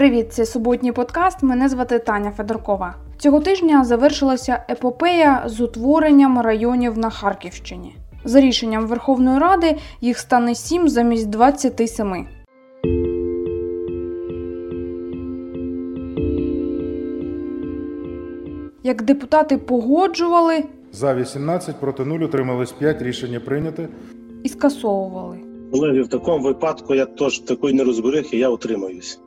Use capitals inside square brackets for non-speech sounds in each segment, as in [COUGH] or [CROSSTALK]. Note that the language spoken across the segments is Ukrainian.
Привіт, це суботній подкаст. Мене звати Таня Федоркова. Цього тижня завершилася епопея з утворенням районів на Харківщині. За рішенням Верховної Ради їх стане 7 замість 27. Як депутати погоджували За 18, проти 0, утримались 5, рішення прийняте. і скасовували. Колеги, в такому випадку я теж такої не розберих, і я утримаюсь.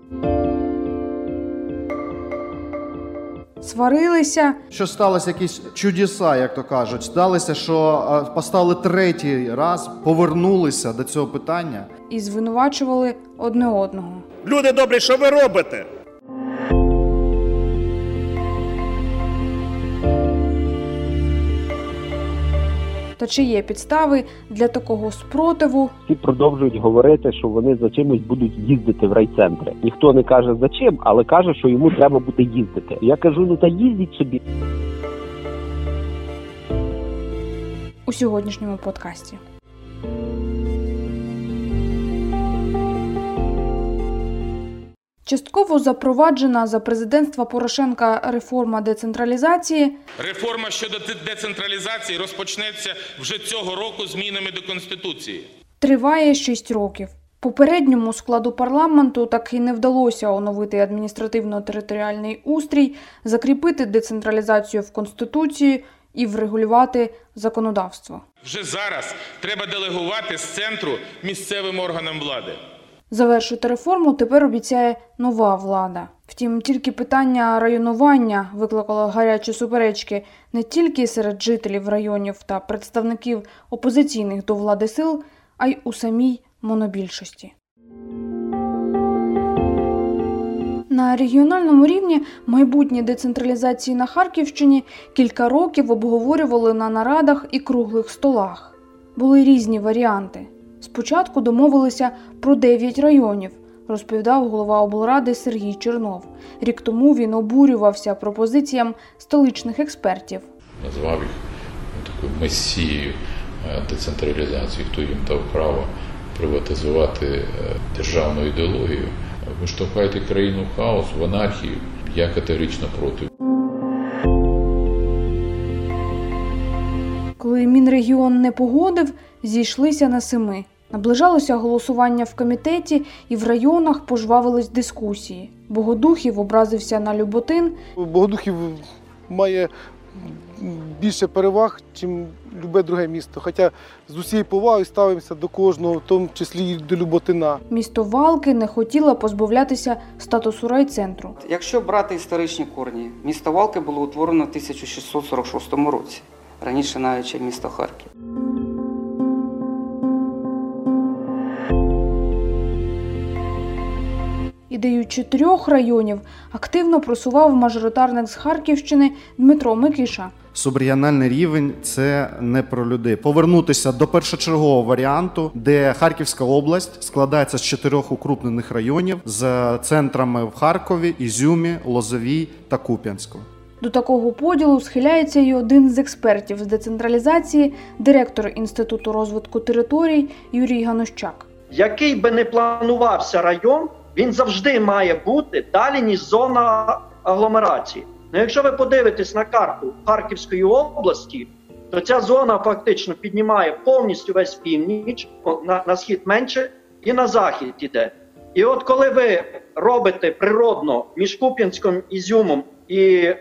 Сварилися, Що сталося якісь чудеса, як то кажуть. Сталося, що поставили третій раз, повернулися до цього питання. і звинувачували одне одного. Люди добрі, що ви робите? Та чи є підстави для такого спротиву? всі продовжують говорити, що вони за чимось будуть їздити в райцентри. Ніхто не каже за чим, але каже, що йому треба буде їздити. Я кажу, ну та їздіть собі. у сьогоднішньому подкасті. Частково запроваджена за президентства Порошенка реформа децентралізації Реформа щодо де- децентралізації розпочнеться вже цього року змінами до Конституції. триває 6 років. Попередньому складу парламенту так і не вдалося оновити адміністративно-територіальний устрій, закріпити децентралізацію в Конституції і врегулювати законодавство. Вже зараз треба делегувати з центру місцевим органам влади. Завершити реформу тепер обіцяє нова влада. Втім, тільки питання районування викликало гарячі суперечки не тільки серед жителів районів та представників опозиційних до влади сил, а й у самій монобільшості. На регіональному рівні майбутні децентралізації на Харківщині кілька років обговорювали на нарадах і круглих столах. Були різні варіанти. Спочатку домовилися про 9 районів, розповідав голова облради Сергій Чернов. Рік тому він обурювався пропозиціям столичних експертів. назвав їх ну, такою месією е, децентралізації, хто їм дав право приватизувати е, державну ідеологію. Ви штовхаєте країну в хаос, в анархію. Я категорично проти. Коли Мінрегіон не погодив, зійшлися на семи. Наближалося голосування в комітеті і в районах пожвавились дискусії. Богодухів образився на Люботин, Богодухів має більше переваг, ніж любе друге місто. Хоча з усією повагою ставимося до кожного, в тому числі і до Люботина. місто Валки не хотіло позбавлятися статусу райцентру. Якщо брати історичні корні, місто Валки було утворено в 1646 році, раніше навіть місто Харків. Ідею чотирьох районів активно просував мажоритарник з Харківщини Дмитро Микиша. Субрегіональний рівень це не про людей. Повернутися до першочергового варіанту, де Харківська область складається з чотирьох укрупнених районів з центрами в Харкові, Ізюмі, Лозовій та Куп'янську. До такого поділу схиляється й один з експертів з децентралізації, директор Інституту розвитку територій Юрій Ганущак. який би не планувався район, він завжди має бути далі, ніж зона агломерації. Ну, якщо ви подивитесь на карту Харківської області, то ця зона фактично піднімає повністю весь північ, на, на схід менше і на захід іде. І от коли ви робите природно між Куп'янськом, Ізюмом і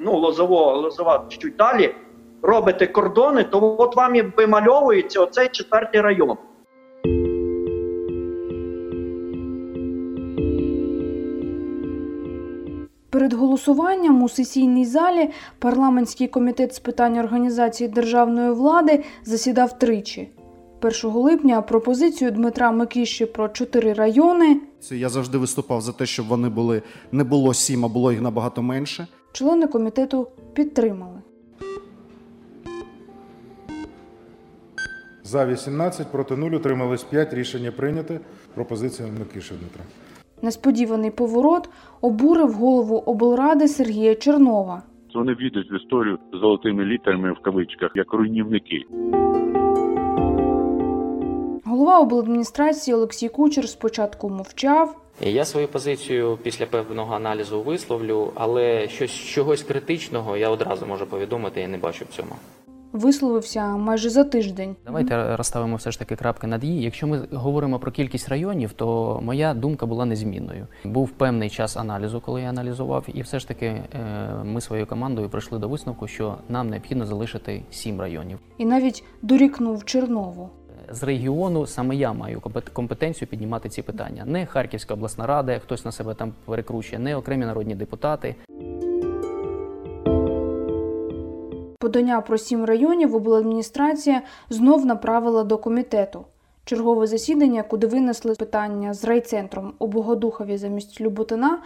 ну, Лозово, Лозова чуть далі, робите кордони, то от вам і вимальовується оцей четвертий район. Перед голосуванням у сесійній залі парламентський комітет з питань організації державної влади засідав тричі. 1 липня пропозицію Дмитра Микіші про чотири райони я завжди виступав за те, щоб вони були не було сім, а було їх набагато менше. члени комітету підтримали. За 18, проти 0, утримались 5, рішення прийняте. Пропозиція Микиша Дмитра. Несподіваний поворот обурив голову облради Сергія Чернова. Вони війдуть в історію золотими літерами в кавичках як руйнівники. Голова обладміністрації Олексій Кучер спочатку мовчав, Я свою позицію після певного аналізу висловлю, але щось чогось критичного я одразу можу повідомити, я не бачу в цьому. Висловився майже за тиждень. Давайте розставимо все ж таки крапки над «і». Якщо ми говоримо про кількість районів, то моя думка була незмінною. Був певний час аналізу, коли я аналізував, і все ж таки е, ми своєю командою прийшли до висновку, що нам необхідно залишити сім районів. І навіть дорікнув Чернову. З регіону саме я маю компетенцію піднімати ці питання. Не Харківська обласна рада, хтось на себе там перекручує, не окремі народні депутати. Подання про сім районів обладміністрація знов направила до комітету. Чергове засідання, куди винесли питання з райцентром у Богодухові замість Люботина,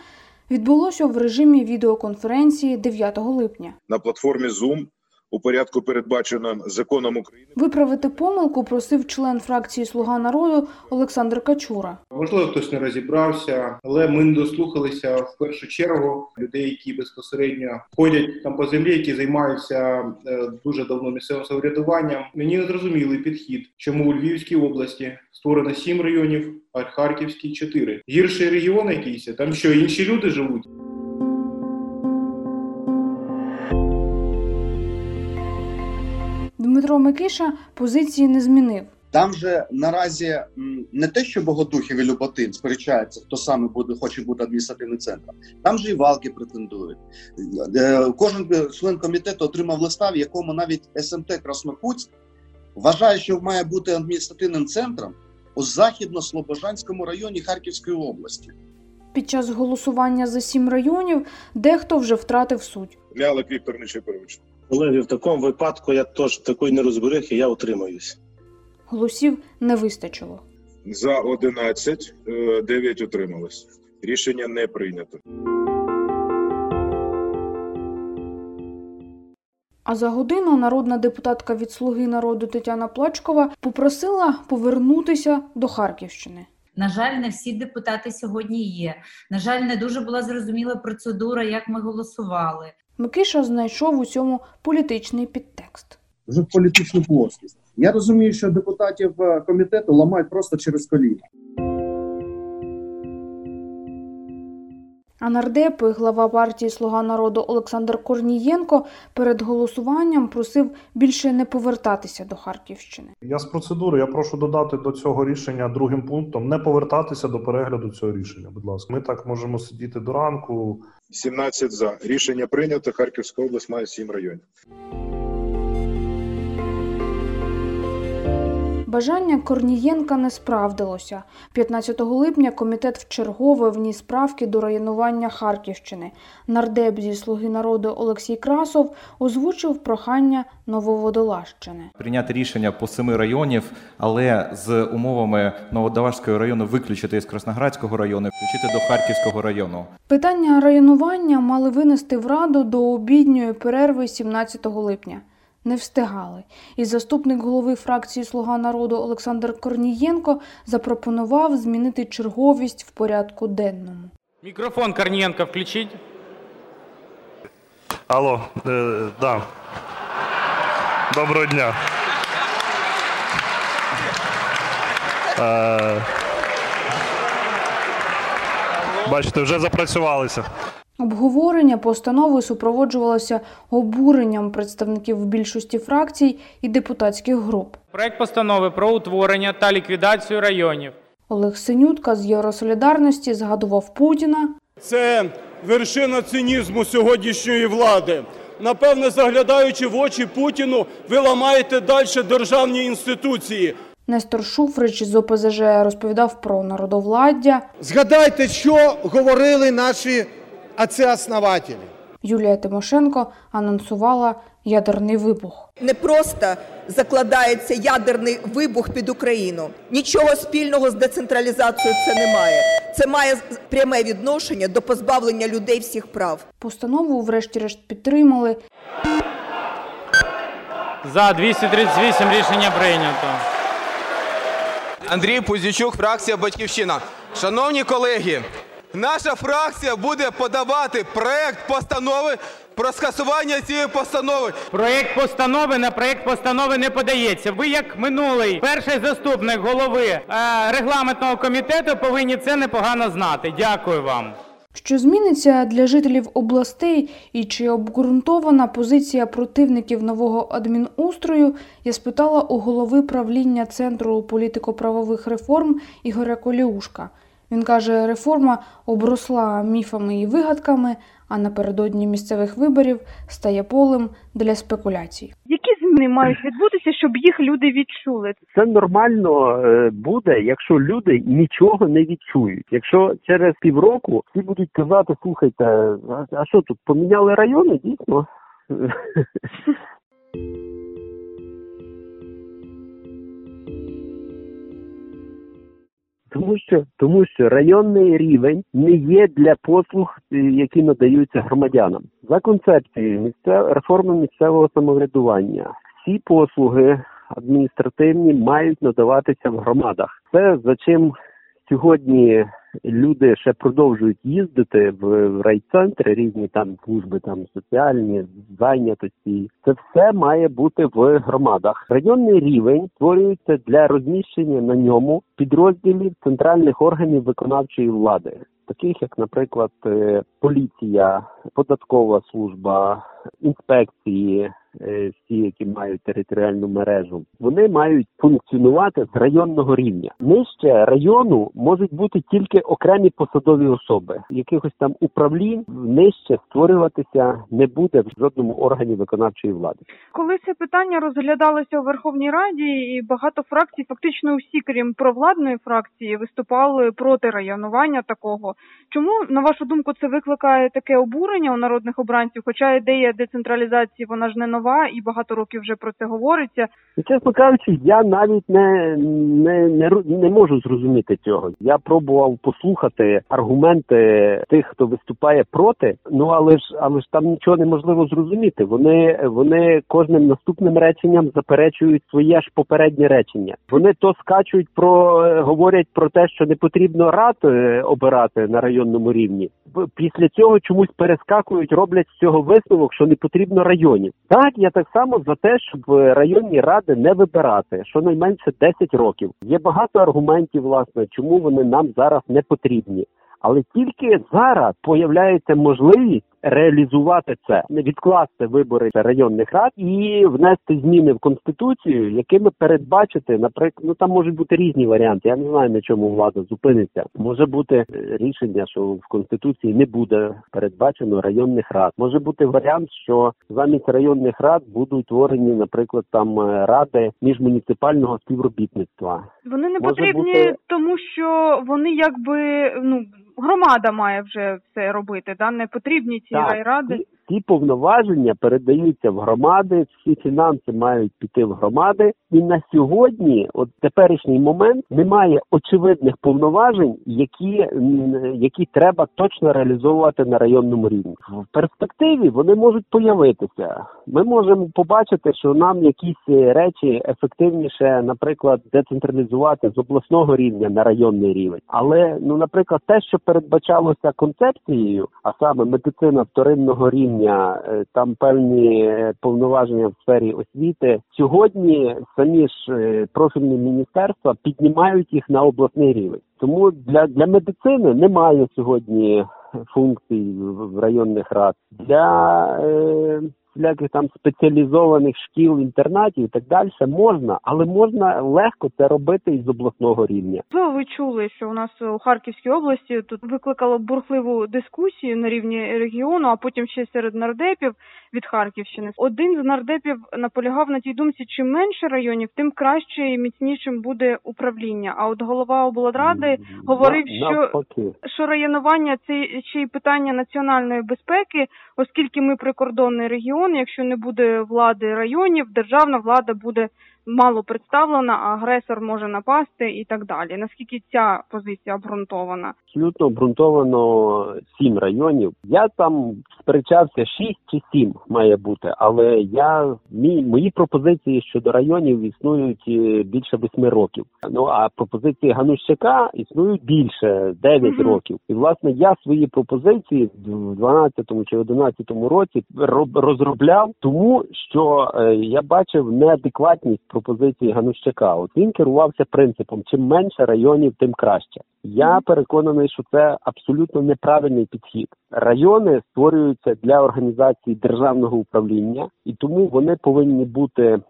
відбулося в режимі відеоконференції 9 липня. на платформі Zoom у порядку, передбаченому законом України. Виправити помилку просив член фракції Слуга народу Олександр Качура. Можливо, хтось не розібрався, але ми не дослухалися в першу чергу людей, які безпосередньо ходять там по землі, які займаються е, дуже давно місцевим самоврядуванням. Мені не зрозумілий підхід, чому у Львівській області створено сім районів, а в Харківській чотири. Гірший регіон якийсь, там що інші люди живуть. Дмитро Микиша позиції не змінив. Там же наразі не те, що Богодухів і Люботин сперечаються, хто саме буде хоче бути адміністративним центром. Там же і валки претендують. Е, Кожен член комітету отримав листа, в якому навіть СМТ Краснокутськ вважає, що має бути адміністративним центром у західно-слобожанському районі Харківської області. Під час голосування за сім районів дехто вже втратив суть. Мялик Віктор Нечипорович. Колеги, в такому випадку я теж такої нерозберихи, я утримаюсь. Голосів не вистачило. За 11, е, 9 утрималось. Рішення не прийнято. А за годину народна депутатка від Слуги народу Тетяна Плачкова попросила повернутися до Харківщини. На жаль, не всі депутати сьогодні є. На жаль, не дуже була зрозуміла процедура, як ми голосували. Микиша знайшов у цьому політичний підтекст. вже в політичну плоскість. Я розумію, що депутатів е, комітету ламають просто через коліна. А нардеп глава партії Слуга народу Олександр Корнієнко перед голосуванням просив більше не повертатися до Харківщини. Я з процедури. Я прошу додати до цього рішення другим пунктом не повертатися до перегляду цього рішення. Будь ласка, ми так можемо сидіти до ранку. 17 за. Рішення прийнято. Харківська область має 7 районів. Бажання Корнієнка не справдилося. 15 липня комітет вчергове вніс правки до районування Харківщини. Нардеп зі Слуги народу Олексій Красов озвучив прохання Нововодолажщини. Прийняти рішення по семи районів, але з умовами Новодаварського району виключити із Красноградського району, включити до Харківського району. Питання районування мали винести в Раду до обідньої перерви 17 липня. Не встигали. І заступник голови фракції Слуга народу Олександр Корнієнко запропонував змінити черговість в порядку денному. Мікрофон Корнієнка включіть. Алло, е, да. Доброго дня. Е, бачите, вже запрацювалися. Обговорення постанови супроводжувалося обуренням представників більшості фракцій і депутатських груп. Проект постанови про утворення та ліквідацію районів. Олег Синютка з Євросолідарності згадував Путіна. Це вершина цинізму сьогоднішньої влади. Напевне, заглядаючи в очі Путіну, ви ламаєте далі державні інституції. Нестор Шуфрич з ОПЗЖ розповідав про народовладдя. Згадайте, що говорили наші отці-основателі. Юлія Тимошенко анонсувала ядерний вибух. Не просто закладається ядерний вибух під Україну. Нічого спільного з децентралізацією це не має. Це має пряме відношення до позбавлення людей всіх прав. Постанову, врешті-решт, підтримали. За 238 рішення прийнято. Андрій Пузічук, фракція Батьківщина. Шановні колеги, Наша фракція буде подавати проект постанови про скасування цієї постанови. Проєкт постанови на проєкт постанови не подається. Ви, як минулий перший заступник голови е, регламентного комітету, повинні це непогано знати. Дякую вам. Що зміниться для жителів областей і чи обґрунтована позиція противників нового адмінустрою, я спитала у голови правління Центру політико-правових реформ Ігоря Коліушка. Він каже, реформа обросла міфами і вигадками, а напередодні місцевих виборів стає полем для спекуляцій. Які зміни мають відбутися, щоб їх люди відчули? Це нормально е, буде, якщо люди нічого не відчують. Якщо через півроку всі будуть казати, слухайте, а- а що тут поміняли райони? Дійсно. [LAUGHS] Тому що тому що районний рівень не є для послуг, е, які надаються громадянам. За концепцією місцев... реформи місцевого самоврядування всі послуги адміністративні мають надаватися в громадах. Це за чим сьогодні люди ще продовжують їздити в, в райцентри, різні там служби, там соціальні зайнятості. Це все має бути в громадах. Районний рівень створюється для розміщення на ньому підрозділів центральних органів виконавчої влади. Таких як, наприклад, е, поліція, податкова служба, інспекції, всі, які мають територіальну мережу, вони мають функціонувати з районного рівня. Нижче району можуть бути тільки окремі посадові особи. Якихось там управлінь нижче створюватися не буде в жодному органі виконавчої влади. Коли це питання розглядалося у Верховній Раді, і багато фракцій, фактично усі, крім провладної фракції, виступали проти районування такого. Чому, на вашу думку, це викликає таке обурення у народних обранців? Хоча ідея децентралізації вона ж не нова, і багато років вже про це говориться. Чесно кажучи, я навіть не, не, не, не можу зрозуміти цього. Я пробував послухати аргументи тих, хто виступає проти. Ну але ж але ж там нічого неможливо зрозуміти. Вони вони кожним наступним реченням заперечують своє ж попереднє речення. Вони то скачуть про говорять про те, що не потрібно рад е, обирати на районному рівні. Після цього чомусь перескакують, роблять з цього висновок, що не потрібно районів. Так, я так само за те, щоб районні ради не вибирати щонайменше 10 років. Є багато аргументів, власне, чому вони нам зараз не потрібні. Але тільки зараз появляється можливість реалізувати це, відкласти вибори районних рад і внести зміни в конституцію, якими передбачити, наприклад, ну там можуть бути різні варіанти. Я не знаю на чому влада зупиниться. Може бути е, рішення, що в конституції не буде передбачено районних рад. Може бути варіант, що замість районних рад будуть утворені, наприклад, там е, ради міжмуніципального співробітництва. Вони не Може потрібні, бути- тому що вони якби ну громада має вже все робити. Да, не потрібні ці Так, райради. Ці- повноваження передаються в громади, всі фінанси мають піти в громади. І на сьогодні, от теперішній момент, немає очевидних повноважень, які, які треба точно реалізовувати на районному рівні. В перспективі вони можуть появитися. Ми можемо побачити, що нам якісь речі ефективніше, наприклад, децентралізувати з обласного рівня на районний рівень. Але ну, наприклад, те, що передбачалося концепцією, а саме медицина вторинного рівня, е, там певні е, повноваження в сфері освіти. Сьогодні самі ж е, профільні міністерства піднімають їх на обласний рівень. Тому для, для медицини немає сьогодні функцій в районних рад. Для е, всіляких там спеціалізованих шкіл, інтернатів і так далі можна, але можна легко це робити із обласного рівня. Ви чули, що у нас у Харківській області тут викликало бурхливу дискусію на рівні регіону, а потім ще серед нардепів від Харківщини. Один з нардепів наполягав на тій думці, чим менше районів, тим краще і міцнішим буде управління. А от голова облради говорив, На- що що районування це ще й питання національної безпеки, оскільки ми прикордонний регіон. Якщо не буде влади районів, державна влада буде мало представлена, а агресор може напасти і так далі. Наскільки ця позиція обґрунтована? Абсолютно обґрунтовано сім районів. Я там сперечався 6 чи 7 має бути, але я мій мої пропозиції щодо районів існують е, більше 8 років. Ну а пропозиції Ганущака існують більше 9 Мгм. років. І власне я свої пропозиції в 12 чи 11 році роб- розробляв, тому що е, я бачив неадекватність пропозиції Ганущака. От він керувався принципом: чим менше районів, тим краще. Я переконаний, що це абсолютно неправильний підхід. Райони створюються для організації державного управління, і тому вони повинні бути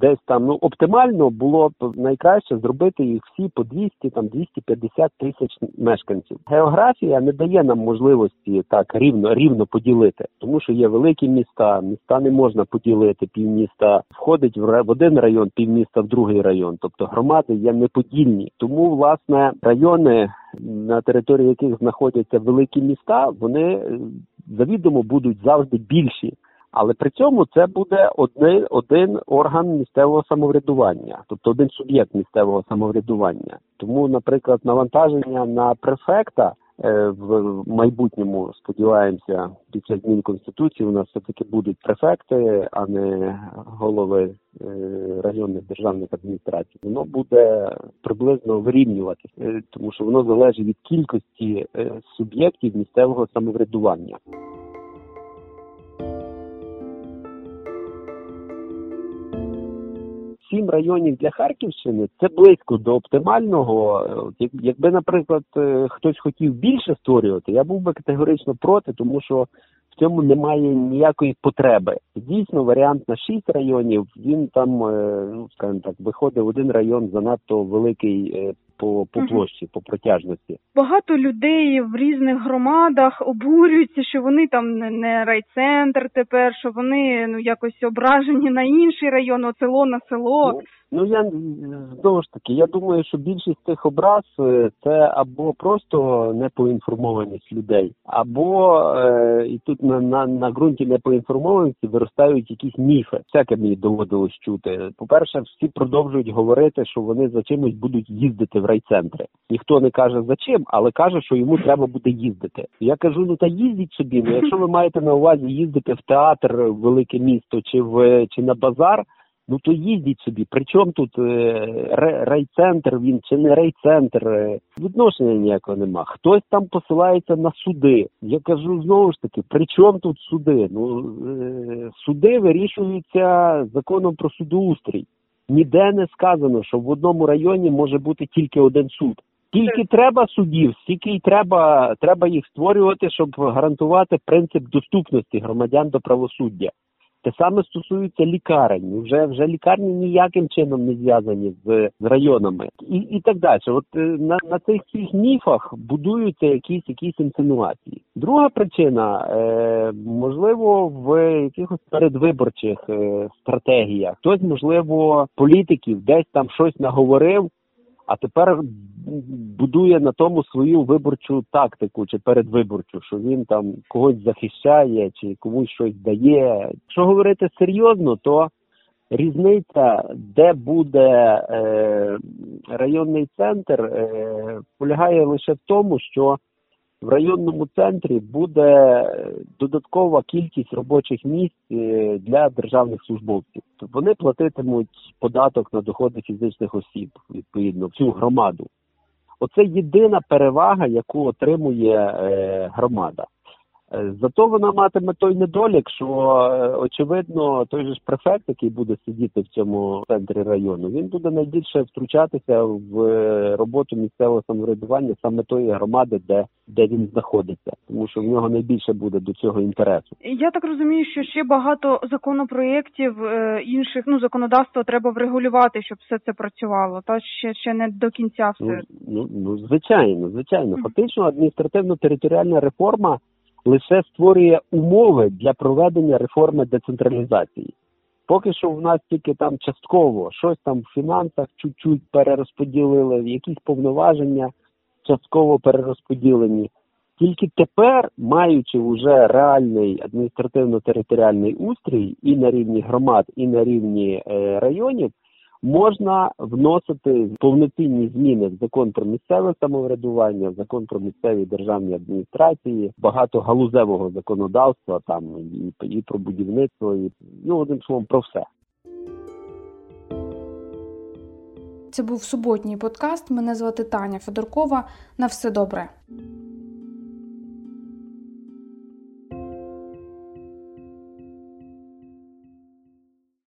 десь там. Ну оптимально було б найкраще зробити їх всі по 200, там 250 тисяч мешканців. Географія не дає нам можливості так рівно рівно поділити, тому що є великі міста. Міста не можна поділити. Півміста входить в в один район, півміста в другий район. Тобто громади є неподільні. Тому власне райони, на території яких знаходяться великі міста, вони е, завідомо будуть завжди більші. Але при цьому це буде один, один орган місцевого самоврядування, тобто один суб'єкт місцевого самоврядування. Тому, наприклад, навантаження на префекта е, в майбутньому, сподіваємося, після змін конституції у нас все таки будуть префекти, а не голови е, районних державних адміністрацій. Воно буде приблизно вирівнюватися, е, тому що воно залежить від кількості суб'єктів місцевого самоврядування. Сім районів для Харківщини це близько до оптимального. Е, як- Якби, наприклад, е, хтось хотів більше створювати, я був би категорично проти, тому що в цьому немає ніякої потреби. Дійсно, варіант на шість районів він там, е, ну скажімо так, виходить один район занадто великий по, по площі, по протяжності. Багато людей в різних громадах обурюються, що вони там не, райцентр тепер, що вони ну якось ображені на інший район, от село на село. Ну я знову ж таки, я думаю, що більшість цих образ е, це або просто непоінформованість людей, або е, і тут на, на, на ґрунті непоінформованості виростають якісь міфи. Всяке мені доводилось чути. По-перше, всі продовжують говорити, що вони за чимось будуть їздити в райцентри. Ніхто не каже за чим, але каже, що йому треба буде їздити. Я кажу, ну та їздіть собі. Ну якщо ви маєте на увазі їздити в театр, в велике місто чи в чи на базар. Ну то їздіть собі. Причому тут е, райцентр він чи не райцентр, е, відношення ніякого нема. Хтось там посилається на суди. Я кажу знову ж таки, при чому тут суди? Ну е, суди вирішуються законом про судоустрій. Ніде не сказано, що в одному районі може бути тільки один суд. Тільки треба судів, стільки й треба, треба їх створювати, щоб гарантувати принцип доступності громадян до правосуддя. Те саме стосується лікарень. Вже вже лікарні ніяким чином не зв'язані з, з районами, і, і так далі. От е, на, на цих всіх міфах будуються якісь якісь інсинуації. Друга причина, е, можливо, в якихось передвиборчих е, стратегіях. Хтось, можливо, політиків десь там щось наговорив. А тепер будує на тому свою виборчу тактику чи передвиборчу, що він там когось захищає чи комусь щось дає. Якщо говорити серйозно, то різниця, де буде е, районний центр, е, полягає лише в тому, що в районному центрі буде додаткова кількість робочих місць е, для державних службовців. Тобто вони платитимуть податок на доходи фізичних осіб відповідно в цю громаду. Оце єдина перевага, яку отримує е, громада. Е, Зато вона матиме той недолік, що е, очевидно той же ж префект, який буде сидіти в цьому центрі району, він буде найбільше втручатися в е, роботу місцевого самоврядування саме тої громади, де, де він знаходиться, тому що в нього найбільше буде до цього інтересу. Я так розумію, що ще багато законопроєктів інших, ну законодавство треба врегулювати, щоб все це працювало. Та ще ще не до кінця все. Ну, ну, ну звичайно, звичайно. Фактично, адміністративно-територіальна реформа лише створює умови для проведення реформи децентралізації. Поки що в нас тільки там частково щось там в фінансах чуть-чуть перерозподілили, якісь повноваження частково перерозподілені. Тільки тепер, маючи вже реальний адміністративно-територіальний устрій і на рівні громад, і на рівні е, районів, можна вносити повноцінні зміни в закон про місцеве самоврядування, в закон про місцеві державні адміністрації, багато галузевого законодавства там і, і про будівництво, і ну одним словом про все. Це був суботній подкаст. Мене звати Таня Федоркова. На все добре.